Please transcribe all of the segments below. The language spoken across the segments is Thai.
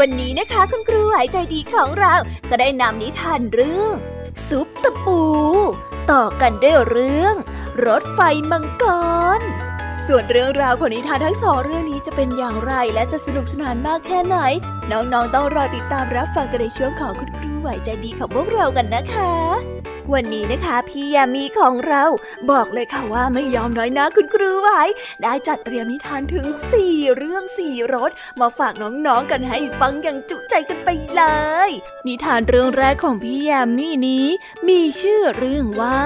วันนี้นะคะคุณครูหายใจดีของเราก็ได้นำนิทานเรื่อง ซุปตะปู ต่อกันด้วยเรื่อง รถไฟมังกร ส่วนเรื่องราวของนิทานทั้งสองเรื่องนี้จะเป็นอย่างไรและจะสนุกสนานมากแค่ไหน น้องๆต้องรอติดตามรับฟังกันในช่วงของคุณครูไหวใจดีของพวกเรากันนะคะ วันนี้นะคะพี่ยามีของเราบอกเลยค่ะว่าไม่ยอมน้อยนะคุณครูไว้ได้จัดเตรียมนิทานถึงสี่เรื่องสี่รสมาฝากน้องๆกันให้ฟังอย่างจุใจกันไปเลย นิทานเรื่องแรกของพี่ยามีนี้ มีชื่อเรื่องว่า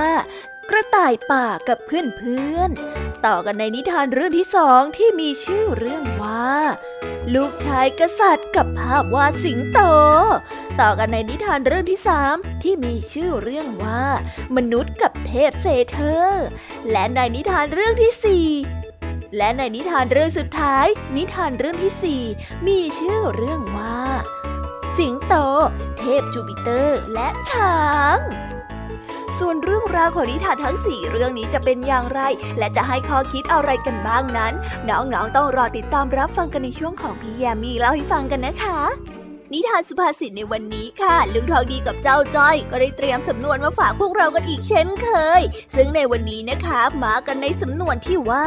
กระต่ายป่ากับเพื่อนๆ ต่อกันในนิทานเรื่องที่สองที่มีชื่อเรื่องว่า ลูกชายกษัตริย์กับภาพวาดสิงโต ต่อกันในนิทานเรื่องที่สามที่มีชื่อเรื่องว่า มนุษย์กับเทพเซเธอร์ และในนิทานเรื่องที่สี่และในนิทานเรื่องสุดท้าย นิทานเรื่องที่สี่มีชื่อเรื่องว่า สิงโต เทพจูปิเตอร์และช้าง ส่วนเรื่องราวของนิทานทั้งสี่เรื่องนี้จะเป็นอย่างไร และจะให้ข้อคิดอะไรกันบ้างนั้น น้องๆต้องรอติดตามรับฟังกันในช่วงของพี่แยมมีเล่าให้ฟังกันนะคะนิทานสุภาษิตในวันนี้ค่ะ ลุงทองดีกับเจ้าจ้อย ก็ได้เตรียมสำนวนมาฝากพวกเรากันอีกเช่นเคย ซึ่งในวันนี้นะคะมากันในสำนวนที่ว่า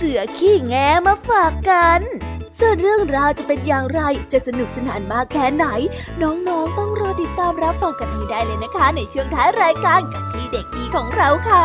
เสือขี้แงมาฝากกัน ส่วนเรื่องราวจะเป็นอย่างไรจะสนุกสนานมากแค่ไหน น้องๆต้องรอติดตามรับฟังกันให้ได้เลยนะคะ ในช่วงท้ายรายการกับพี่เด็กดีของเราค่ะ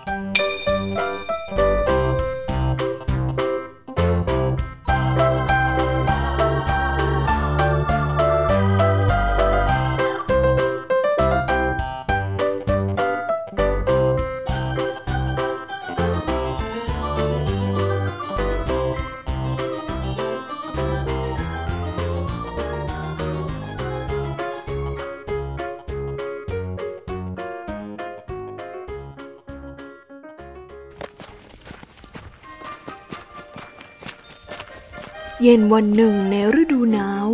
เย็นวันหนึ่งในฤดูหนาว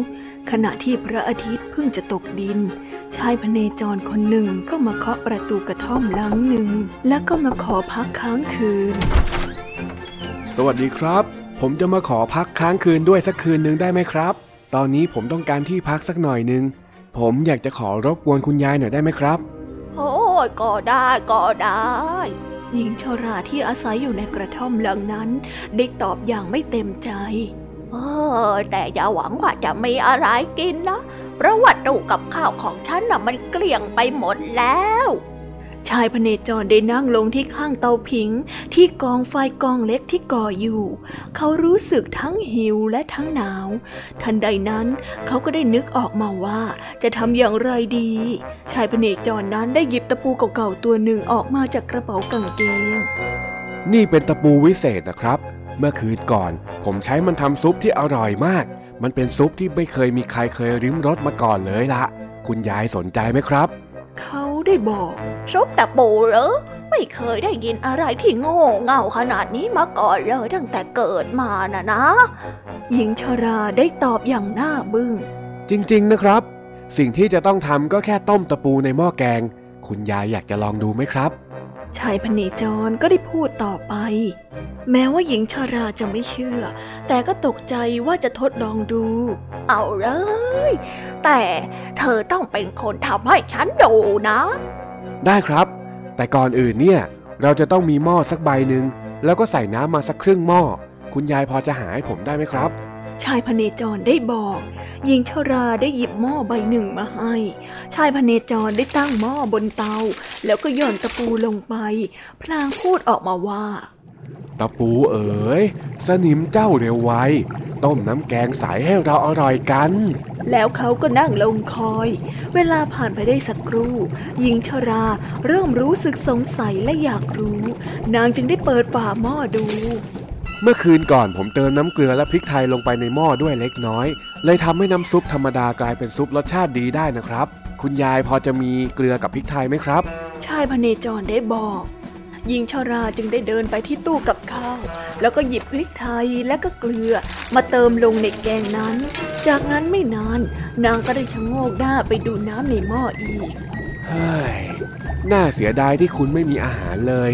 ขณะที่พระอาทิตย์เพิ่งจะตกดิน ชายพเนจรคนหนึ่งก็มาเคาะประตูกระท่อมหลังหนึ่ง แล้วก็มาขอพักค้างคืน สวัสดีครับ ผมจะมาขอพักค้างคืนด้วยสักคืนหนึ่งได้ไหมครับ ตอนนี้ผมต้องการที่พักสักหน่อยหนึ่งผมอยากจะขอรบกวนคุณยายหน่อยได้ไหมครับโอ้ยก็ได้ก็ได้หญิงชราที่อาศัยอยู่ในกระท่อมหลังนั้น ได้ตอบอย่างไม่เต็มใจ เออแต่อย่าหวังว่าจะมีอะไรกินนะเพราะว่าตู้กับข้าวของฉันน่ะมันเกลี้ยงไปหมดแล้ว ชายพเนจรได้นั่งลงที่ข้างเตาผิง ที่กองไฟกองเล็กที่ก่ออยู่ เขารู้สึกทั้งหิวและทั้งหนาว ทันใดนั้นเขาก็ได้นึกออกมาว่า จะทำอย่างไรดี ชายพเนจรนั้นได้หยิบตะปูเก่าๆตัวหนึ่งออกมาจากกระเป๋ากางเกงนี่เป็นตะปูวิเศษนะครับ เมื่อคืนก่อน ผมใช้มันทำซุปที่อร่อยมาก มันเป็นซุปที่ไม่เคยมีใครเคยริมรสมาก่อนเลยละคุณยายสนใจไหมครับ เขาได้บอกซุปตะปูเหรอ ไม่เคยได้ยินอะไรที่โง่เง่าขนาดนี้มาก่อนเลยตั้งแต่เกิดมานะนะ หญิงชราได้ตอบอย่างหน้าบึง้ง จริงๆนะครับ สิ่งที่จะต้องทำก็แค่ต้มตะปูในหม้อแกง คุณยายอยากจะลองดูไหมครับ ชายพเนจรก็ได้พูดต่อไป แม้ว่าหญิงชาราจะไม่เชื่อ แต่ก็ตกใจว่าจะทดลองดู เอาเลย แต่เธอต้องเป็นคนทำให้ฉันดูนะ ได้ครับ แต่ก่อนอื่นเนี่ย เราจะต้องมีหม้อสักใบหนึ่งแล้วก็ใส่น้ำมาสักครึ่งหม้อ คุณยายพอจะหาให้ผมได้ไหมครับ ชายพเนจรได้บอก หญิงชราได้หยิบหม้อใบหนึ่งมาให้ ชายพเนจรได้ตั้งหม้อบนเตา แล้วก็ย่อนตะปูลงไป พลางพูดออกมาว่า ตะปูเอ๋ยสนิมเจ้าเร็วไวต้มน้ำแกงใสให้เราอร่อยกัน แล้วเขาก็นั่งลงคอย เวลาผ่านไปได้สักครู่ หญิงชราเริ่มรู้สึกสงสัยและอยากรู้ นางจึงได้เปิดฝาหม้อดู เมื่อคืนก่อนผมเติมน้ำเกลือและพริกไทยลงไปในหม้อด้วยเล็กน้อย เลยทำให้น้ำซุปธรรมดากลายเป็นซุปรสชาติดีได้นะครับ คุณยายพอจะมีเกลือกับพริกไทยไหมครับ ชายพเนจรได้บอกหญิงชาราจึงได้เดินไปที่ตู้กับข้าว แล้วก็หยิบพริกไทยและก็เกลือ มาเติมลงในแกงนั้น จากนั้นไม่นาน นางก็ได้ชะโงกหน้าไปดูน้ำในหม้ออีกเฮ้ยน่าเสียดายที่คุณไม่มีอาหารเลย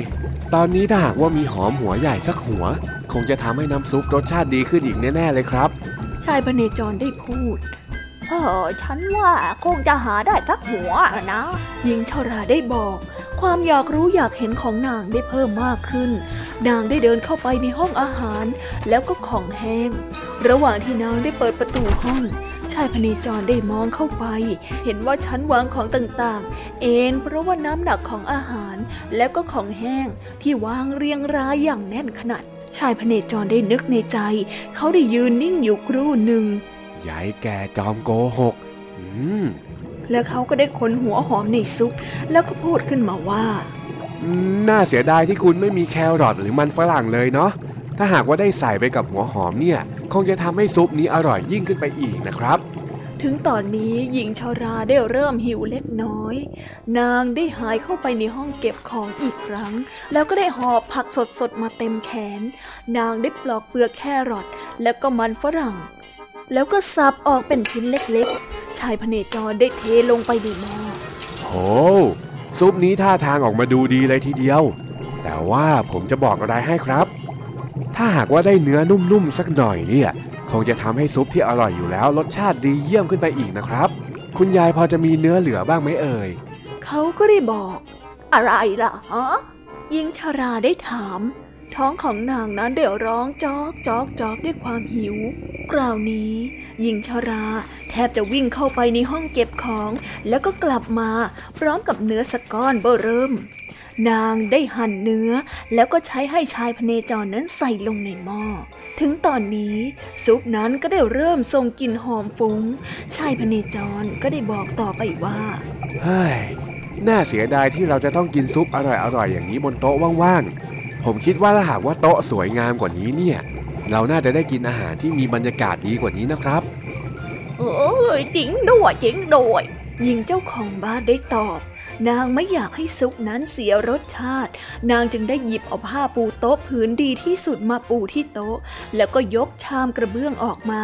ตอนนี้ถ้าหากว่ามีหอมหัวใหญ่สักหัว คงจะทำให้น้ำซุปรสชาติดีขึ้นอีกแน่ๆเลยครับ ชายพเนจรได้พูดเออฉันว่าคงจะหาได้สักหัวนะหญิงชราได้บอก ความอยากรู้อยากเห็นของนางได้เพิ่มมากขึ้น นางได้เดินเข้าไปในห้องอาหาร แล้วก็ของแห้ง ระหว่างที่นางได้เปิดประตูห้องชายพเนจรได้มองเข้าไป เห็นว่าชั้นวางของต่างๆ เอ็นเพราะว่าน้ำหนักของอาหารแล้วก็ของแห้งที่วางเรียงรายอย่างแน่นขนาด ชายพเนจรได้นึกในใจ เขาได้ยืนนิ่งอยู่ครู่หนึ่งยายแกจอมโกหก อืม แล้วเขาก็ได้ขนหัวหอมในซุป แล้วก็พูดขึ้นมาว่า น่าเสียดายที่คุณไม่มีแครอทหรือมันฝรั่งเลยเนาะ ถ้าหากว่าได้ใส่ไปกับหัวหอมเนี่ย คงจะทำให้ซุปนี้อร่อยยิ่งขึ้นไปอีกนะครับ ถึงตอนนี้หญิงชาราได้เริ่มหิวเล็กน้อย นางได้หายเข้าไปในห้องเก็บของอีกครั้ง แล้วก็ได้หอบผักสดๆมาเต็มแขน นางได้ปลอกเปลือกแครอทแล้วก็มันฝรั่ง แล้วก็สับออกเป็นชิ้นเล็กๆ ชายพเนจรได้เทลงไปในหม้อโอ้ซุปนี้ท่าทางออกมาดูดีเลยทีเดียว แต่ว่าผมจะบอกอะไรให้ครับ ถ้าหากว่าได้เนื้อนุ่มๆสักหน่อยเนี่ย คงจะทำให้ซุปที่อร่อยอยู่แล้วรสชาติดีเยี่ยมขึ้นไปอีกนะครับ คุณยายพอจะมีเนื้อเหลือบ้างไหมเอ่ยเขาก็ได้บอก อะไรล่ะฮะยิงชาราได้ถาม ท้องของนางนั้นเดี๋ยวร้องจอกจอกจอกด้วยความหิวคราวนี้หญิงชาราแทบจะวิ่งเข้าไปในห้องเก็บของ แล้วก็กลับมาพร้อมกับเนื้อสกก้อนเบอเริ่ม นางได้หั่นเนื้อแล้วก็ใช้ให้ชายพเนจรนั้นใส่ลงในหม้อ ถึงตอนนี้ซุปนั้นก็ได้เริ่มส่งกลิ่นหอมฟุง้ง ชายพเนจรก็ได้บอกต่อไปว่า เฮ้ย น่าเสียดายที่เราจะต้องกินซุปอร่อยๆอย่างนี้บนโต๊ะว่างๆ ผมคิดว่าถ้าหากว่าโต๊ะสวยงามกว่านี้เนี่ย เราน่าจะได้กินอาหารที่มีบรรยากาศดีกว่านี้นะครับเออจริงด้วยจริงด้วยหญิงเจ้าของบ้านได้ตอบ นางไม่อยากให้ซุปนั้นเสียรสชาติ นางจึงได้หยิบเอาผ้าปูโต๊ะผืนดีที่สุดมาปูที่โต๊ะ แล้วก็ยกชามกระเบื้องออกมา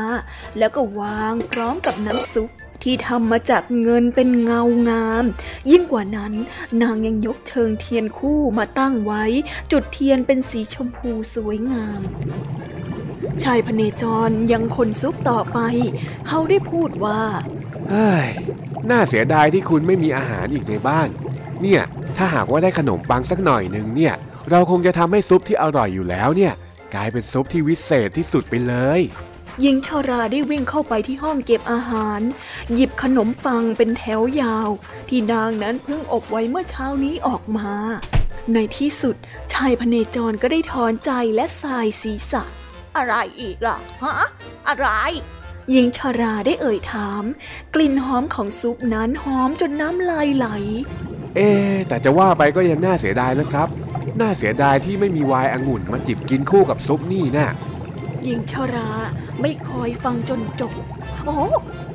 แล้วก็วางพร้อมกับน้ำซุปที่ทำมาจากเงินเป็นเงางาม ยิ่งกว่านั้น นางยังยกเชิงเทียนคู่มาตั้งไว้ จุดเทียนเป็นสีชมพูสวยงาม ชายพเนจรยังคนซุปต่อไป เขาได้พูดว่า เฮ้ย น่าเสียดายที่คุณไม่มีอาหารอีกในบ้าน เนี่ย ถ้าหากว่าได้ขนมปังสักหน่อยหนึ่งเนี่ย เราคงจะทำให้ซุปที่อร่อยอยู่แล้วเนี่ย กลายเป็นซุปที่วิเศษที่สุดไปเลยหญิงชาราได้วิ่งเข้าไปที่ห้องเก็บอาหาร หยิบขนมปังเป็นแถวยาว ที่นางนั้นเพิ่งอบไว้เมื่อเช้านี้ออกมา ในที่สุดชายพเนจรก็ได้ถอนใจและสายศีรษะ อะไรอีกล่ะฮะอะไรหญิงชาราได้เอ่ยถาม กลิ่นหอมของซุปนั้นหอมจนน้ำลายไหล เอ๊แต่จะว่าไปก็ยังน่าเสียดายนะครับ น่าเสียดายที่ไม่มีไวน์องุ่นมาจิบกินคู่กับซุปนี่นะ่ะหญิงชราไม่คอยฟังจนจบโอ้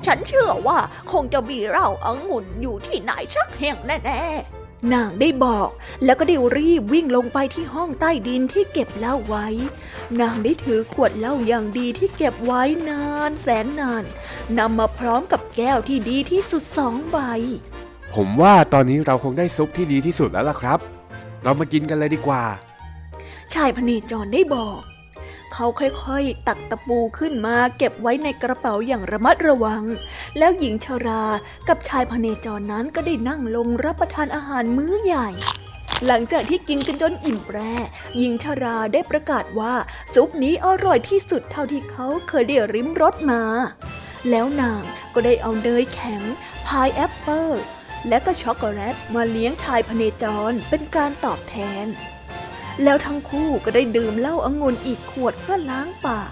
ฉันเชื่อว่าคงจะมีเหล้าองุ่นอยู่ที่ไหนสักแห่งแน่ๆ นางได้บอก แล้วก็ได้รีบวิ่งลงไปที่ห้องใต้ดินที่เก็บเหล้าไว้ นางได้ถือขวดเหล้าอย่างดีที่เก็บไว้นานแสนนานนำมาพร้อมกับแก้วที่ดีที่สุดสองใบ ผมว่าตอนนี้เราคงได้ซุปที่ดีที่สุดแล้วล่ะครับ เรามากินกันเลยดีกว่า ชายพเนจรได้บอก เขาค่อยๆ ตักตะปูขึ้นมาเก็บไว้ในกระเป๋าอย่างระมัดระวัง แล้วหญิงชารากับชายพเนจรนั้นก็ได้นั่งลงรับประทานอาหารมื้อใหญ่ หลังจากที่กินกันจนอิ่มแปรหญิงชาราได้ประกาศว่าซุปนี้อร่อยที่สุดเท่าที่เขาเคยได้ริมรสมา แล้วนางก็ได้เอาเนยแข็ง พายแอปเปิลและก็ช็อกโกแลตมาเลี้ยงชายพเนจรเป็นการตอบแทน แล้วทั้งคู่ก็ได้ดื่มเหล้าองุ่นอีกขวดเพื่อล้างปาก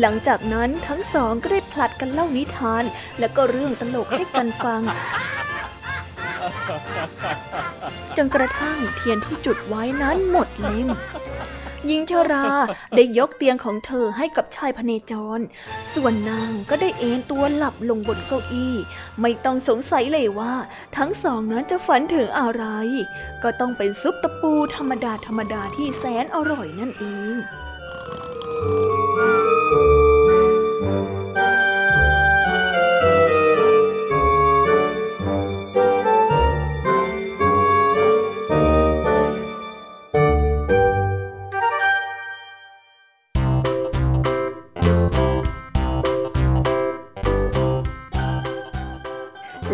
หลังจากนั้นทั้งสองก็ได้ผลัดกันเล่านิทาน และก็เรื่องตลกให้กันฟัง จนกระทั่งเทียนที่จุดไว้นั้นหมดเล่ม หญิงชราได้ยกเตียงของเธอให้กับชายพเนจร ส่วนนางก็ได้เอนตัวหลับลงบนเก้าอี้ ไม่ต้องสงสัยเลยว่า ทั้งสองนั้นจะฝันถึงอะไร ก็ต้องเป็นซุปตะปูธรรมดาธรรมดาที่แสนอร่อยนั่นเอง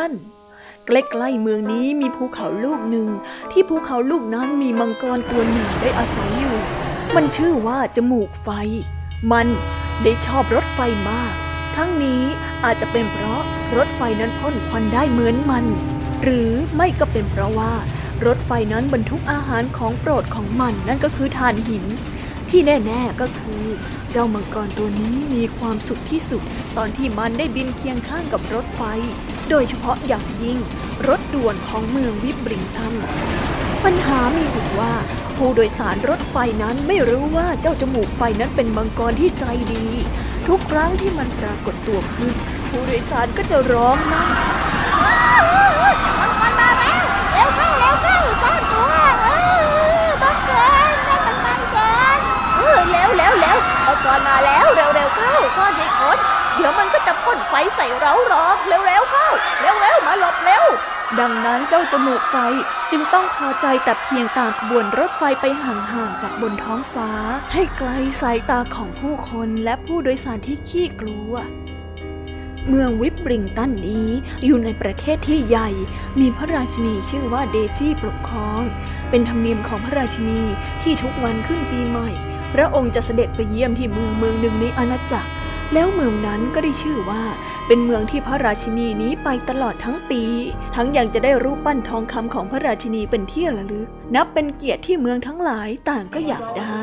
มาแล้วมีเมืองเมืองหนึ่งชื่อว่านใกล้ๆเมืองนี้มีภูเขาลูกหนึ่ง ที่ภูเขาลูกนั้นมีมังกรตัวหนึ่งได้อาศัยอยู่ มันชื่อว่าจมูกไฟ มันได้ชอบรถไฟมาก ทั้งนี้อาจจะเป็นเพราะรถไฟนั้นพ่นควันได้เหมือนมัน หรือไม่ก็เป็นเพราะว่า รถไฟนั้นบรรทุกอาหารของโปรดของมันนั่นก็คือถ่านหิน ที่แน่ๆก็คือ เจ้ามังกรตัวนี้มีความสุขที่สุด ตอนที่มันได้บินเคียงข้างกับรถไฟ โดยเฉพาะอย่างยิ่ง รถด่วนของเมืองวิบริงตันปัญหามีอยู่ว่า ผู้โดยสารรถไฟนั้นไม่รู้ว่าเจ้าจมูกไฟนั้นเป็นมังกรที่ใจดี ทุกครั้งที่มันปรากฏตัวขึ้น ผู้โดยสารก็จะร้องนั่งมังกรมาแล้วเร็วเข้าเร็วเข้าซ่อนตัวเออบังเกินนั่นมันบังเกิน เออเร็วเร็วเร็วมังกรมาแล้วเร็วเร็วเข้าซ่อนให้พ้นเดี๋ยวมันก็จะพ่นไฟใส่เราหรอกเร็วเร็วเข้าเร็วเร็วมาหลบเร็วดังนั้นเจ้าจมูกไฟจึงต้องพอใจแต่เพียงตามขบวนรถไฟไปห่างๆจากบนท้องฟ้า ให้ไกลสายตาของผู้คนและผู้โดยสารที่ขี้กลัว เมืองวิบริงตันนี้อยู่ในประเทศที่ใหญ่ มีพระราชินีชื่อว่าเดซี่ปกครอง เป็นธรรมเนียมของพระราชินีที่ทุกวันขึ้นปีใหม่ พระองค์จะเสด็จไปเยี่ยมที่เมืองเมืองหนึ่งในอาณาจักร แล้วเมืองนั้นก็ได้ชื่อว่า เป็นเมืองที่พระราชินีนี้ไปตลอดทั้งปี ทั้งยังจะได้รูปปั้นทองคำของพระราชินีเป็นที่ระลึก นับเป็นเกียรติที่เมืองทั้งหลายต่างก็อยากได้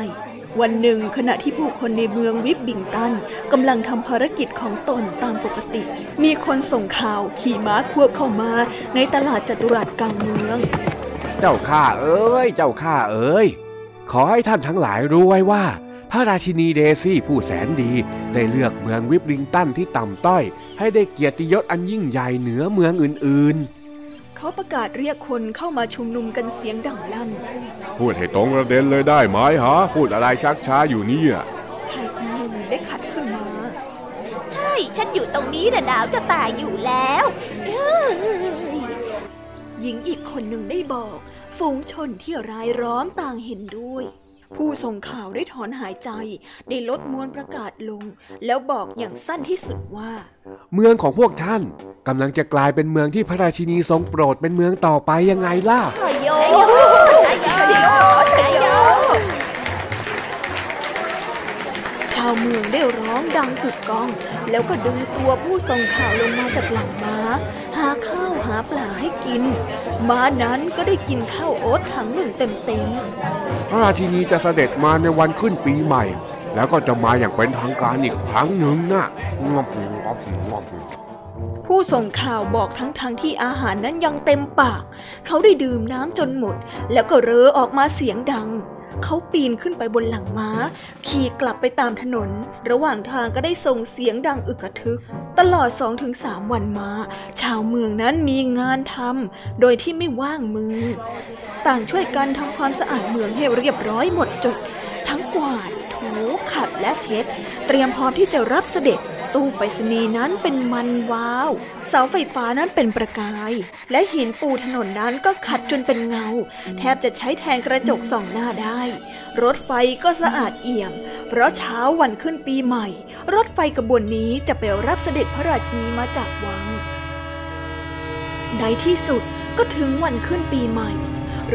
วันหนึ่งขณะที่ผู้คนในเมืองวิบบิงตันกำลังทำภารกิจของตนตามปกติ มีคนส่งข่าวขี่ม้าควบเข้ามาในตลาดจัตุรัสกลางเมือง เจ้าข้าเอ้ย เจ้าข้าเอ้ย ขอให้ท่านทั้งหลายรู้ไว้ว่า พระราชินีเดซี่ผู้แสนดี ได้เลือกเมืองวิบลิงตันที่ต่ำต้อย ให้ได้เกียรติยศอันยิ่งใหญ่เหนือเมืองอื่นเขาประกาศเรียกคนเข้ามาชุมนุมกันเสียงดังลั่นๆพูดให้ตรงประเด็นเลยได้ไหมฮะ พูดอะไรชักช้าอยู่เนี่ยชายคนหนึ่งได้ขัดขึ้นมา ใช่ ฉันอยู่ตรงนี้นะหนาวจะตายอยู่แล้วเอ้ยหญิงอีกคนหนึ่งได้บอก ฝูงชนที่รายล้อมต่างเห็นด้วย ผู้ส่งข่าวได้ถอนหายใจ ได้ลดมวลประกาศลง แล้วบอกอย่างสั้นที่สุดว่า เมืองของพวกท่านกำลังจะกลายเป็นเมืองที่พระราชินีทรงโปรดเป็นเมืองต่อไปยังไงล่ะชายโยชายโยชายโยชาวเมืองได้ร้องดังกึกก้อง แล้วก็ดึงตัวผู้ส่งข่าวลงมาจากหลังม้า หาข้าวหาปลาให้กิน ม้านั้นก็ได้กินข้าวโอ๊ตถังหนึ่งเต็มๆพระราชินีจะเสด็จมาในวันขึ้นปีใหม่ แล้วก็จะมาอย่างเป็นทางการอีกครั้งหนึ่งนะงอบงอบงอบผู้ส่งข่าวบอกทั้งๆทที่อาหารนั้นยังเต็มปาก เขาได้ดื่มน้ำจนหมด แล้วก็เรอออกมาเสียงดัง เขาปีนขึ้นไปบนหลังม้า ขี่กลับไปตามถนน ระหว่างทางก็ได้ส่งเสียงดังอึกระทึก ตลอด2-3วันมา ชาวเมืองนั้นมีงานทำโดยที่ไม่ว่างมือ ต่างช่วยกันทำความสะอาดเมืองให้เรียบร้อยหมดจด ทั้งกวาด ถูขัดและเช็ด เตรียมพร้อมที่จะรับเสด็จ ตู้ไปรษณีย์นั้นเป็นมันวาว เสาไฟฟ้านั้นเป็นประกาย และหินปูถนนนั้นก็ขัดจนเป็นเงา แทบจะใช้แทนกระจกส่องหน้าได้ รถไฟก็สะอาดเอี่ยม เพราะเช้าวันขึ้นปีใหม่ รถไฟกระบวนนี้จะไปรับเสด็จพระราชินีมาจากวังในที่สุดก็ถึงวันขึ้นปีใหม่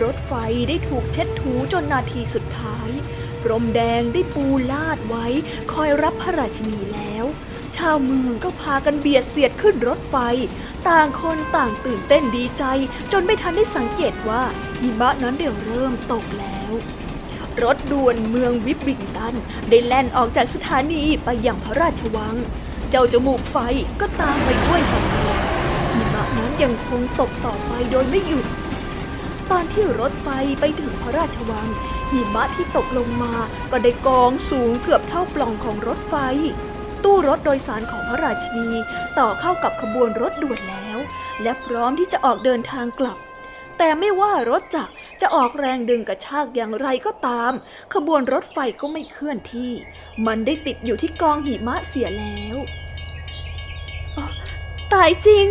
รถไฟได้ถูกเช็ดถูจนนาทีสุดท้ายพรมแดงได้ปูลาดไว้ คอยรับพระราชินีแล้ว ชาวเมืองก็พากันเบียดเสียดขึ้นรถไฟ ต่างคนต่างตื่นเต้นดีใจ จนไม่ทันได้สังเกตว่าหิมะนั้นเดี๋ยวเริ่มตกแล้ว รถด่วนเมืองวิบบิงตัน ได้แล่นออกจากสถานีไปอยังพระราชวัง เจ้าจมูกไฟก็ตามไปด้วยทันทีหิมะนั้นยังคงตกต่อไปโดยไม่หยุดตอนที่รถไฟไปถึงพระราชวังหิมะที่ตกลงมาก็ได้กองสูงเกือบเท่าปล่องของรถไฟ ตู้รถโดยสารของพระราชินีต่อเข้ากับขบวนรถด่วนแล้ว และพร้อมที่จะออกเดินทางกลับ แต่ไม่ว่ารถจักรจะออกแรงดึงกระชากอย่างไรก็ตาม ขบวนรถไฟก็ไม่เคลื่อนที่ มันได้ติดอยู่ที่กองหิมะเสียแล้วตายจริง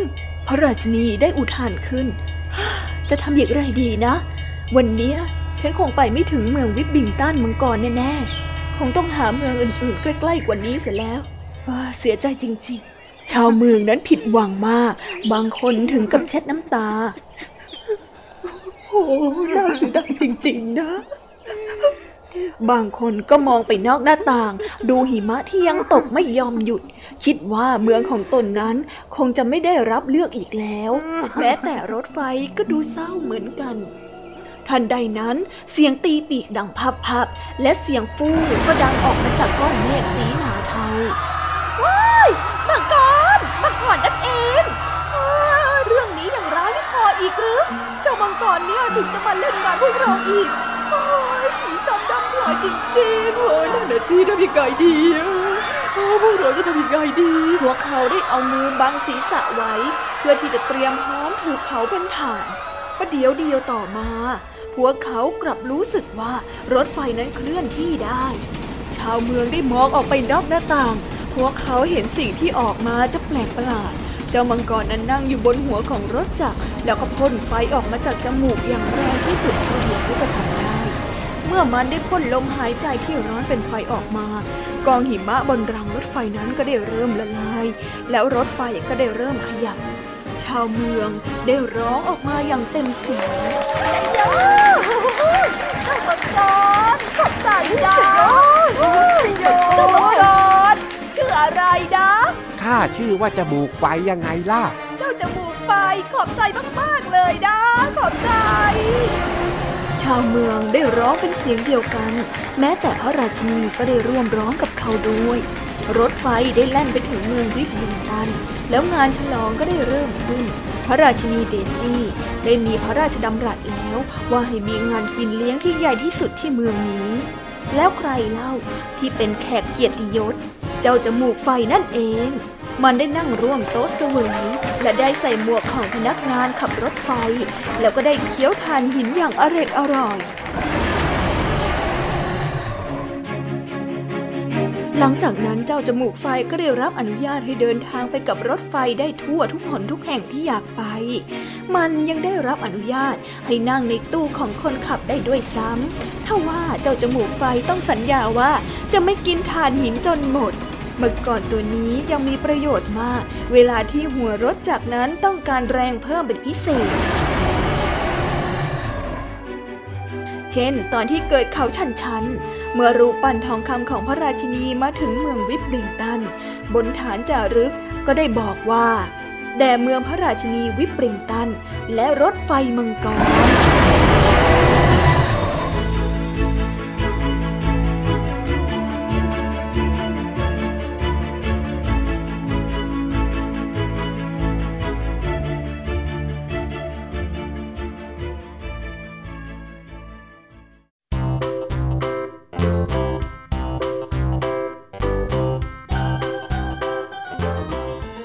พระราชินีได้อุทานขึ้น จะทำอย่างไรดีนะ วันนี้ฉันคงไปไม่ถึงเมืองวิบบิงตันมังกรแน่ๆคงต้องหาเมืองอื่นๆ ใกล้ๆกว่านี้เสียแล้ว เสียใจจริงๆ ชาวเมืองนั้นผิดหวังมาก บางคนถึงกับเช็ดน้ำตา โอ้น่าเสียดายจริงๆนะ บางคนก็มองไปนอกหน้าต่าง ดูหิมะที่ยังตกไม่ยอมหยุด คิดว่าเมืองของตนนั้นคงจะไม่ได้รับเลือกอีกแล้ว แม้แต่รถไฟก็ดูเศร้าเหมือนกันทันใดนั้นเสียงตีปีกดังพับๆและเสียงฟู่ก็ดังออกมาจากก้อนเมฆสีหนาเทา อีกหรือเจ้ามังกรเนี่ยถึงจะมาเล่นงานพวกเราอีก โอ้ยผีซ้ำดำหัวจริงๆโอ้ยนั่นน่ะสิทำยังไงดีโอ้พวกเราจะทำยังไงดี พวกเขาได้เอามือบังศีรษะไว้ เพื่อที่จะเตรียมพร้อมถูกเผาเป็นถ่านประเดี๋ยวเดียวต่อมา พวกเขากลับรู้สึกว่ารถไฟนั้นเคลื่อนที่ได้ ชาวเมืองได้มองออกไปนอกหน้าต่าง พวกเขาเห็นสิ่งที่ออกมาจะแปลกประหลาด เจ้ามังกรนั้นนั่งอยู่บนหัวของรถจักรแล้วก็พ่นไฟออกมาจากจมูกอย่างแรงที่สุดเท่าที่เขาจะทำได้ เมื่อมันได้พ่นลมหายใจที่ร้อนเป็นไฟออกมา กองหิมะบนรางรถไฟนั้นก็ได้เริ่มละลาย แล้วรถไฟก็ได้เริ่มขยับ ชาวเมืองได้ร้องออกมาอย่างเต็มเสียงเจ้ามังกรขอบใจนะเจ้ามังกรชื่ออะไรนะ ข้าชื่อว่าจมูกไฟยังไงล่ะ เจ้าจมูกไฟขอบใจมากๆเลยนะ ขอบใจ ชาวเมืองได้ร้องเป็นเสียงเดียวกัน แม้แต่พระราชินีก็ได้ร่วมร้องกับเขาด้วย รถไฟได้แล่นไปถึงเมืองริบลิงตัน แล้วงานฉลองก็ได้เริ่มขึ้น พระราชินีเดซี่ได้มีพระราชดำรัสแล้วว่าให้มีงานกินเลี้ยงที่ใหญ่ที่สุดที่เมืองนี้ แล้วใครเล่าที่เป็นแขกเกียรติยศ เจ้าจมูกไฟนั่นเอง มันได้นั่งร่วมโต๊ะเสวยและได้ใส่หมวกของพนักงานขับรถไฟ แล้วก็ได้เคี้ยวทานหินอย่างอร็ดอร่อย หลังจากนั้นเจ้าจมูกไฟก็ได้รับอนุญาตให้เดินทางไปกับรถไฟได้ทั่วทุกหนทุกแห่งที่อยากไป มันยังได้รับอนุญาตให้นั่งในตู้ของคนขับได้ด้วยซ้ำถ้าว่าเจ้าจมูกไฟต้องสัญญาว่าจะไม่กินถ่านหินจนหมดเมื่อก่อนตัวนี้ยังมีประโยชน์มาก เวลาที่หัวรถจากนั้นต้องการแรงเพิ่มเป็นพิเศษ เช่น ตอนที่เกิดเขาชันชัน เมื่อรูปปั้นทองคำของพระราชินีมาถึงเมืองวิบลิงตัน บนฐานจารึกก็ได้บอกว่า แด่เมืองพระราชินีวิบลิงตัน และรถไฟมังกร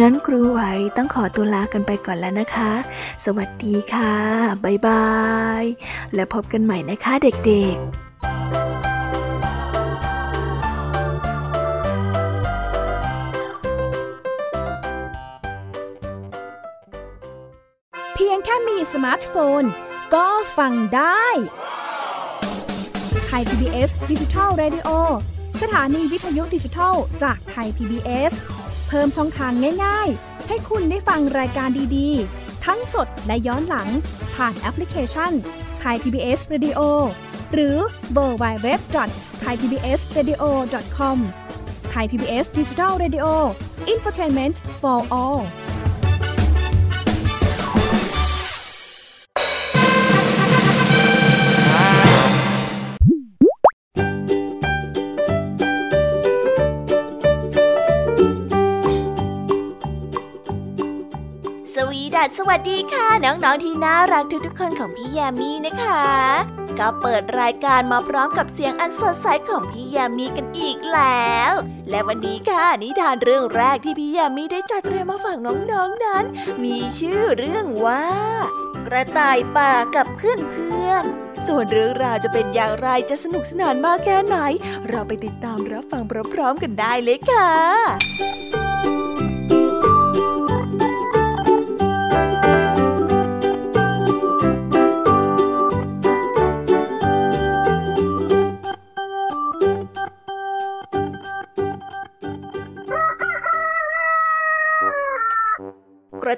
งั้นครูไหวต้องขอตัวลากันไปก่อนแล้วนะคะ สวัสดีค่ะ บ๊ายบาย และพบกันใหม่นะคะเด็กๆเพียงแค่มีสมาร์ทโฟน ก็ฟังได้ไทย PBS ดิจิทัล Radio สถานีวิทยุดิจิทัลจากไทย PBS เพิ่มช่องทางง่ายๆ ให้คุณได้ฟังรายการดีๆ ทั้งสดและย้อนหลัง ผ่านแอปพลิเคชันไทย PBS Radio หรือ World Wide Web dot Thai PBS Radio dot com Thai PBS ดิจิทัล Radio Infotainment for all สวีดัาศสวัสดีค่ะ น้องๆที่น่ารักทุกๆคนของพี่ยามีนะคะ ก็เปิดรายการมาพร้อมกับเสียงอันสดใสของพี่ยามีกันอีกแล้ว และวันนี้ค่ะนิทานเรื่องแรกที่พี่ยามีได้จัดเตรียมมาฝากน้องๆนนั้น มีชื่อเรื่องว่า กระต่ายป่ากับเพื่อนๆส่วนเรื่องราวจะเป็นอย่างไรจะสนุกสนานมากแค่ไหน เราไปติดตามรับฟังพร้อมๆกันได้เลยค่ะ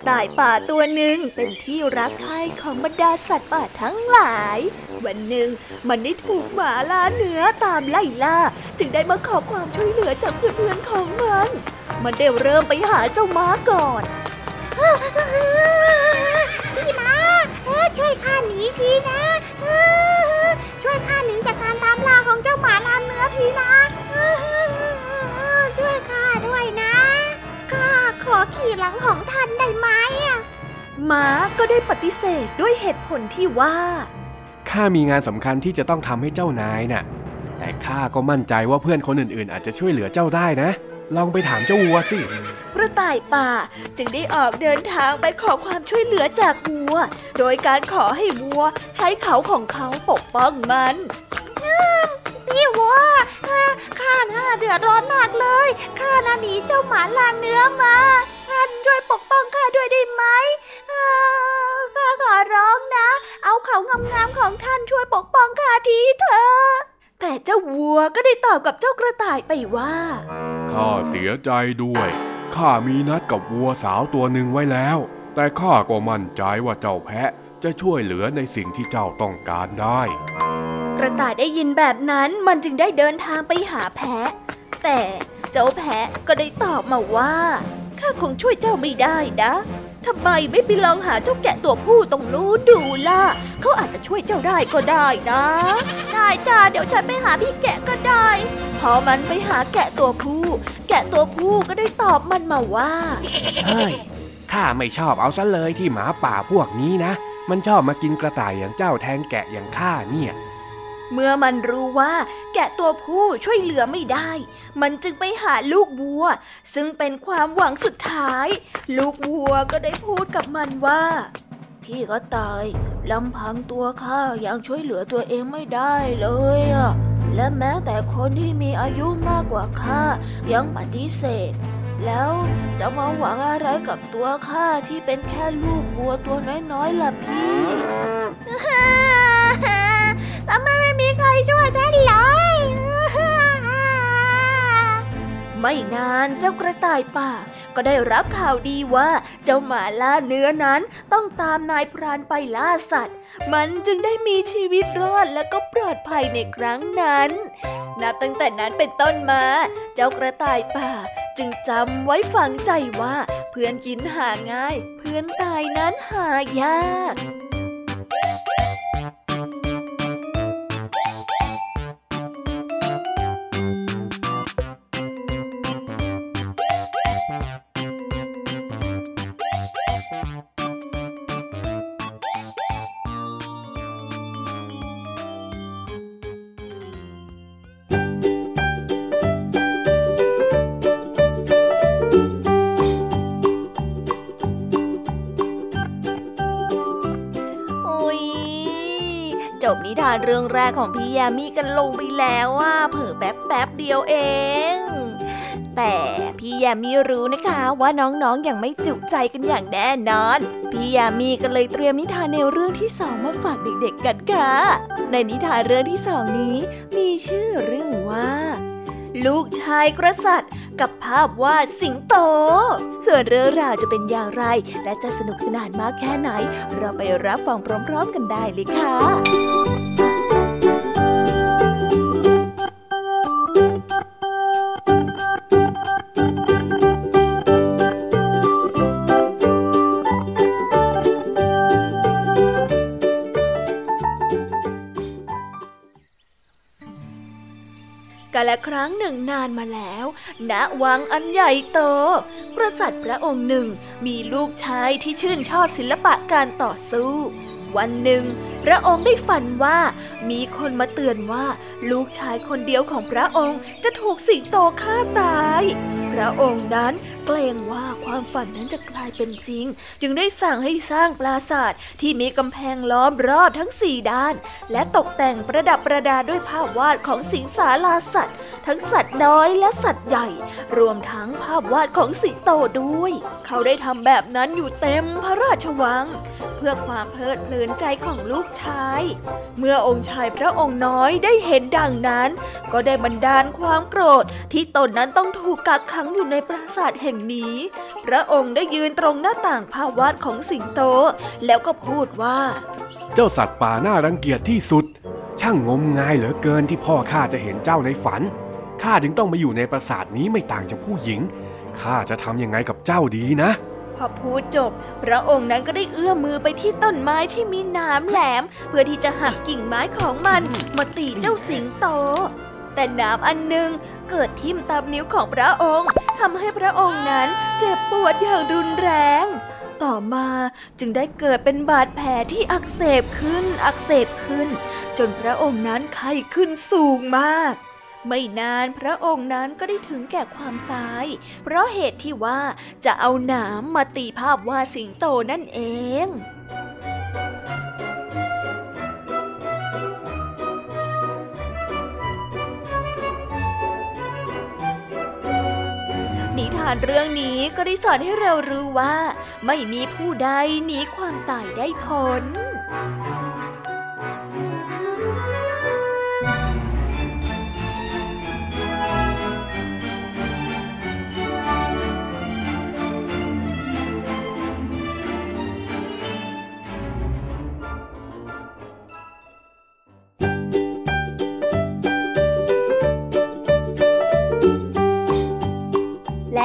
ต่ายป่าตัวหนึ่งเป็นที่รักใคร่ของบรรดาสัตว์ป่าทั้งหลาย วันหนึ่งมันได้ถูกหมาล่าเนื้อตามไล่ล่า จึงได้มาขอความช่วยเหลือจากเพื่อนๆของมัน มันได้เริ่มไปหาเจ้าม้าก่อนพี่ม้าช่วยข้าหนีทีนะช่วยข้าหนีจากการตามล่าของเจ้าหมาล่าเนื้อทีนะช่วยข้าด้วยนะ ขอขี่หลังของท่านได้ไหมอะม้าก็ได้ปฏิเสธด้วยเหตุผลที่ว่า ข้ามีงานสำคัญที่จะต้องทำให้เจ้านายน่ะ แต่ข้าก็มั่นใจว่าเพื่อนคนอื่นๆ อาจจะช่วยเหลือเจ้าได้นะ ลองไปถามเจ้าวัวสิ กระต่ายป่าจึงได้ออกเดินทางไปขอความช่วยเหลือจากวัว โดยการขอให้วัวใช้เขาของเขาปกป้องมัน พี่วัวข้าน่าเดือดร้อนมากเลยข้าน่าหนีเจ้าหมาลานเนื้อมาท่านช่วยปกป้องข้าด้วยได้ไหมข้าขอร้องนะ เอาเขางามๆของท่านช่วยปกป้องข้าทีเถอะแต่เจ้าวัวก็ได้ตอบกับเจ้ากระต่ายไปว่าข้าเสียใจด้วยข้ามีนัดกับวัวสาวตัวหนึ่งไว้แล้ว แต่ข้าก็มั่นใจว่าเจ้าแพะจะช่วยเหลือในสิ่งที่เจ้าต้องการได้ ระต่ายได้ยินแบบนั้นมันจึงได้เดินทางไปหาแพะ แต่เจ้าแพะก็ได้ตอบมาว่าข้าคงช่วยเจ้าไม่ได้นะทำไมไม่ไปลองหาเจ้าแกะตัวผู้ตรงนู้นดูล่ะเขาอาจจะช่วยเจ้าได้ก็ได้นะ ได้จ้าเดี๋ยวฉันไปหาพี่แกะก็ได้พอมันไปหาแกะตัวผู้ แกะตัวผู้ก็ได้ตอบมันมาว่าเฮ้ยข้าไม่ชอบเอาซะเลยที่หมาป่าพวกนี้นะ มันชอบมากินกระต่ายอย่างเจ้าแทนแกะอย่างข้าเนี่ย เมื่อมันรู้ว่าแกะตัวผู้ช่วยเหลือไม่ได้ มันจึงไปหาลูกวัว ซึ่งเป็นความหวังสุดท้าย ลูกวัวก็ได้พูดกับมันว่า พี่ก็ตายลำพังตัวข้ายังช่วยเหลือตัวเองไม่ได้เลยอะและแม้แต่คนที่มีอายุมากกว่าข้ายังปฏิเสธ แล้วจะมาหวังอะไรกับตัวข้าที่เป็นแค่ลูกวัวตัวน้อยๆล่ะพี่ทำไมไม่มีใคร ช่วยฉันเลยไม่นานเจ้ากระต่ายป่า ก็ได้รับข่าวดีว่าเจ้าหมาล่าเนื้อนั้นต้องตามนายพรานไปล่าสัตว์ มันจึงได้มีชีวิตรอดและก็ปลอดภัยในครั้งนั้น นับตั้งแต่นั้นเป็นต้นมา เจ้ากระต่ายป่า จึงจำไว้ฝังใจว่า เพื่อนกินหาง่าย เพื่อนตายนั้นหายาก นิทานเรื่องแรกของพี่ยามีกันลงไปแล้วว่าเผิ่แป๊บแป๊บเดียวเอง แต่พี่ยามีรู้นะคะว่าน้องๆออย่างไม่จุใจกันอย่างแน่นอน พี่ยามีก็เลยเตรียมนิทานแนวเรื่องที่สองมาฝากเด็กๆกันค่ะ ในนิทานเรื่องที่สองนี้ มีชื่อเรื่องว่า ลูกชายกษัตริย์กับภาพวาดสิงโต ส่วนเรื่องราวจะเป็นอย่างไร และจะสนุกสนานมากแค่ไหน เราไปรับฟังพร้อม ๆ กันได้เลยค่ะ ละครั้งหนึ่งนานมาแล้ว ณ วังอันใหญ่โต กษัตริย์พระองค์หนึ่งมีลูกชายที่ชื่นชอบศิลปะการต่อสู้ วันหนึ่ง พระองค์ได้ฝันว่ามีคนมาเตือนว่า ลูกชายคนเดียวของพระองค์จะถูกสิงโตฆ่าตาย พระองค์นั้น เกรงว่าความฝันนั้นจะกลายเป็นจริง จึงได้สั่งให้สร้างปราสาทที่มีกำแพงล้อมรอบทั้งสี่ด้าน และตกแต่งประดับประดาด้วยภาพวาดของสิงสาราสัตว์ ทั้งสัตว์น้อยและสัตว์ใหญ่ รวมทั้งภาพวาดของสิงโตด้วย เขาได้ทำแบบนั้นอยู่เต็มพระราชวัง เพื่อความเพลิดเพลินใจของลูกชาย เมื่อองค์ชายพระองค์น้อยได้เห็นดังนั้น ก็ได้บันดาลความโกรธที่ตนนั้นต้องถูกกักขังอยู่ในปราสาทแห่งนี้ พระองค์ได้ยืนตรงหน้าต่างภาพวาดของสิงโต แล้วก็พูดว่า เจ้าสัตว์ป่าน่ารังเกียจที่สุดช่างงมงายเหลือเกินที่พ่อข้าจะเห็นเจ้าในฝัน ข้าจึงต้องมาอยู่ในปราสาทนี้ไม่ต่างจากผู้หญิง ข้าจะทำยังไงกับเจ้าดีนะ พอพูดจบ พระองค์นั้นก็ได้เอื้อมมือไปที่ต้นไม้ที่มีหนามแหลม เพื่อที่จะหักกิ่งไม้ของมันมาตีเจ้าสิงโต แต่หนามอันหนึ่งเกิดทิ่มตามนิ้วของพระองค์ทำให้พระองค์นั้นเจ็บปวดอย่างรุนแรงต่อมาจึงได้เกิดเป็นบาดแผลที่อักเสบขึ้นอักเสบขึ้น จนพระองค์นั้นไข้ขึ้นสูงมาก ไม่นานพระองค์นั้นก็ได้ถึงแก่ความตาย เพราะเหตุที่ว่าจะเอาหนามมาตีภาพวาดสิงโตนั่นเองนิทานเรื่องนี้ก็ได้สอนให้เรารู้ว่า ไม่มีผู้ใดหนีความตายได้พ้น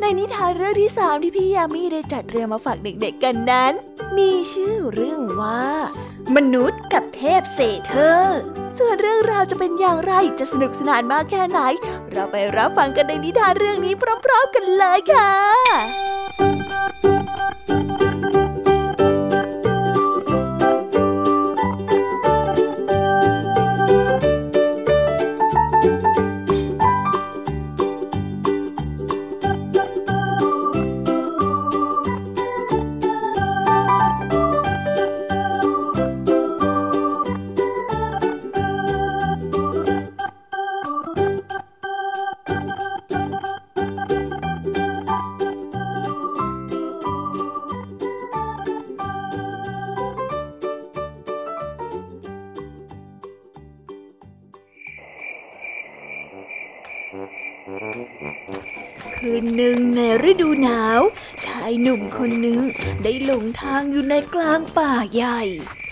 ในนิทานเรื่องที่สามที่พี่ยามีได้จัดเตรียมมาฝากเด็กๆกันนั้น มีชื่อเรื่องว่า มนุษย์กับเทพเศเธอส่วนเรื่องราวจะเป็นอย่างไรจะสนุกสนานมากแค่ไหน เราไปรับฟังกันในนิทานเรื่องนี้พร้อม ๆ กันเลยค่ะ คนหนึ่งได้หลงทางอยู่ในกลางป่าใหญ่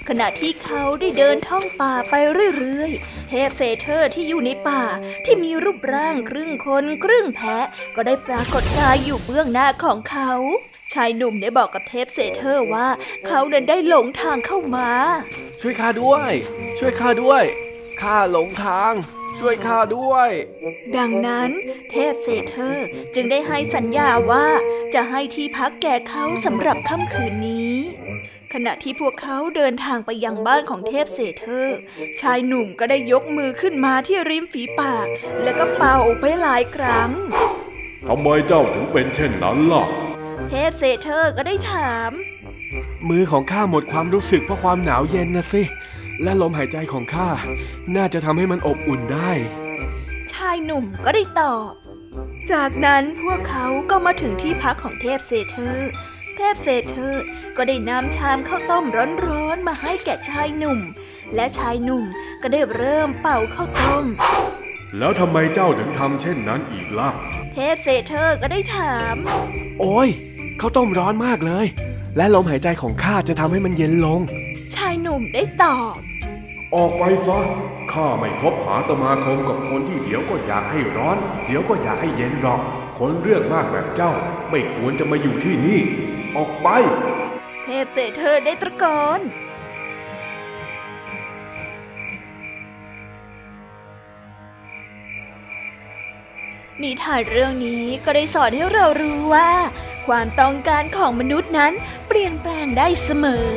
ขณะที่เขาได้เดินท่องป่าไปเรื่อยๆ เทพเซเทอร์ที่อยู่ในป่าที่มีรูปร่างครึ่งคนครึ่งแพะ ก็ได้ปรากฏกายอยู่เบื้องหน้าของเขา ชายหนุ่มได้บอกกับเทพเซเทอร์ว่า เขานั้นได้หลงทางเข้ามา ช่วยข้าด้วย ช่วยข้าด้วยข้าหลงทาง ช่วยข้าด้วย ดังนั้นเทพเซเทอร์จึงได้ให้สัญญาว่าจะให้ที่พักแก่เขาสำหรับค่ำคืนนี้ ขณะที่พวกเขาเดินทางไปยังบ้านของเทพเซเทอร์ ชายหนุ่มก็ได้ยกมือขึ้นมาที่ริมฝีปาก แล้วก็เป่าไปหลายครั้งทำไมเจ้าถึงเป็นเช่นนั้นล่ะ เทพเซเทอร์ก็ได้ถาม มือของข้าหมดความรู้สึกเพราะความหนาวเย็นนะสิ และลมหายใจของข้าน่าจะทำให้มันอบอุ่นได้ ชายหนุ่มก็ได้ตอบ จากนั้นพวกเขาก็มาถึงที่พักของเทพเซเทอร์เทพเซเทอร์ก็ได้นำชามข้าวต้มร้อนๆมาให้แก่ชายหนุ่ม และชายหนุ่มก็ได้เริ่มเป่าข้าวต้ม แล้วทำไมเจ้าถึงทำเช่นนั้นอีกล่ะ เทพเซเทอร์ก็ได้ถาม โอ้ยข้าวต้มร้อนมากเลย และลมหายใจของข้าจะทำให้มันเย็นลงชาย หนุ่มได้ตอบ ออกไปซะข้าไม่คบหาสมาคมกับคนที่เดี๋ยวก็อยากให้ร้อน เดี๋ยวก็อยากให้เย็นหรอก คนเรื่องมากแบบเจ้า ไม่ควรจะมาอยู่ที่นี่ ออกไป เทพเสเธอได้ตะโกนนิทานเรื่องนี้ก็ได้สอนให้เรารู้ว่า ความต้องการของมนุษย์นั้นเปลี่ยนแปลงได้เสมอ